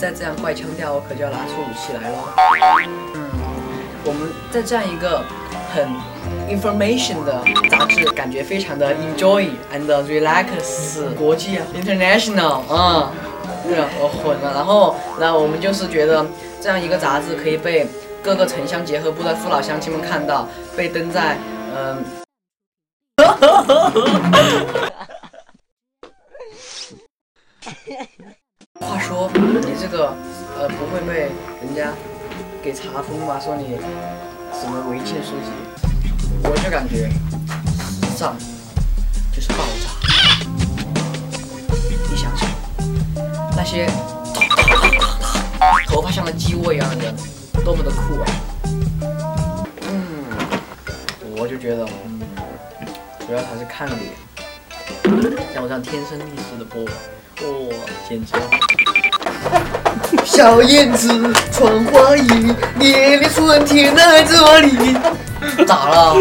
再这样怪腔调，我可就要拿出武器来了。嗯，我们在这样一个很 information 的杂志，感觉非常的 enjoy and relax，国际啊，international，嗯，对啊，我混了。然后，然后我们就是觉得这样一个杂志可以被各个城乡结合部的父老乡亲们看到，被登在嗯。说，你这个呃不会被人家给查封吧？说你什么违禁书籍？我就感觉上就是爆炸。你想想，那些头发像个鸡窝一样的，多么的酷啊！嗯，我就觉得，嗯，主要还是看脸。像我这样天生丽质的波，哇，简直！小燕子穿花衣，年年春天来这里。咋了？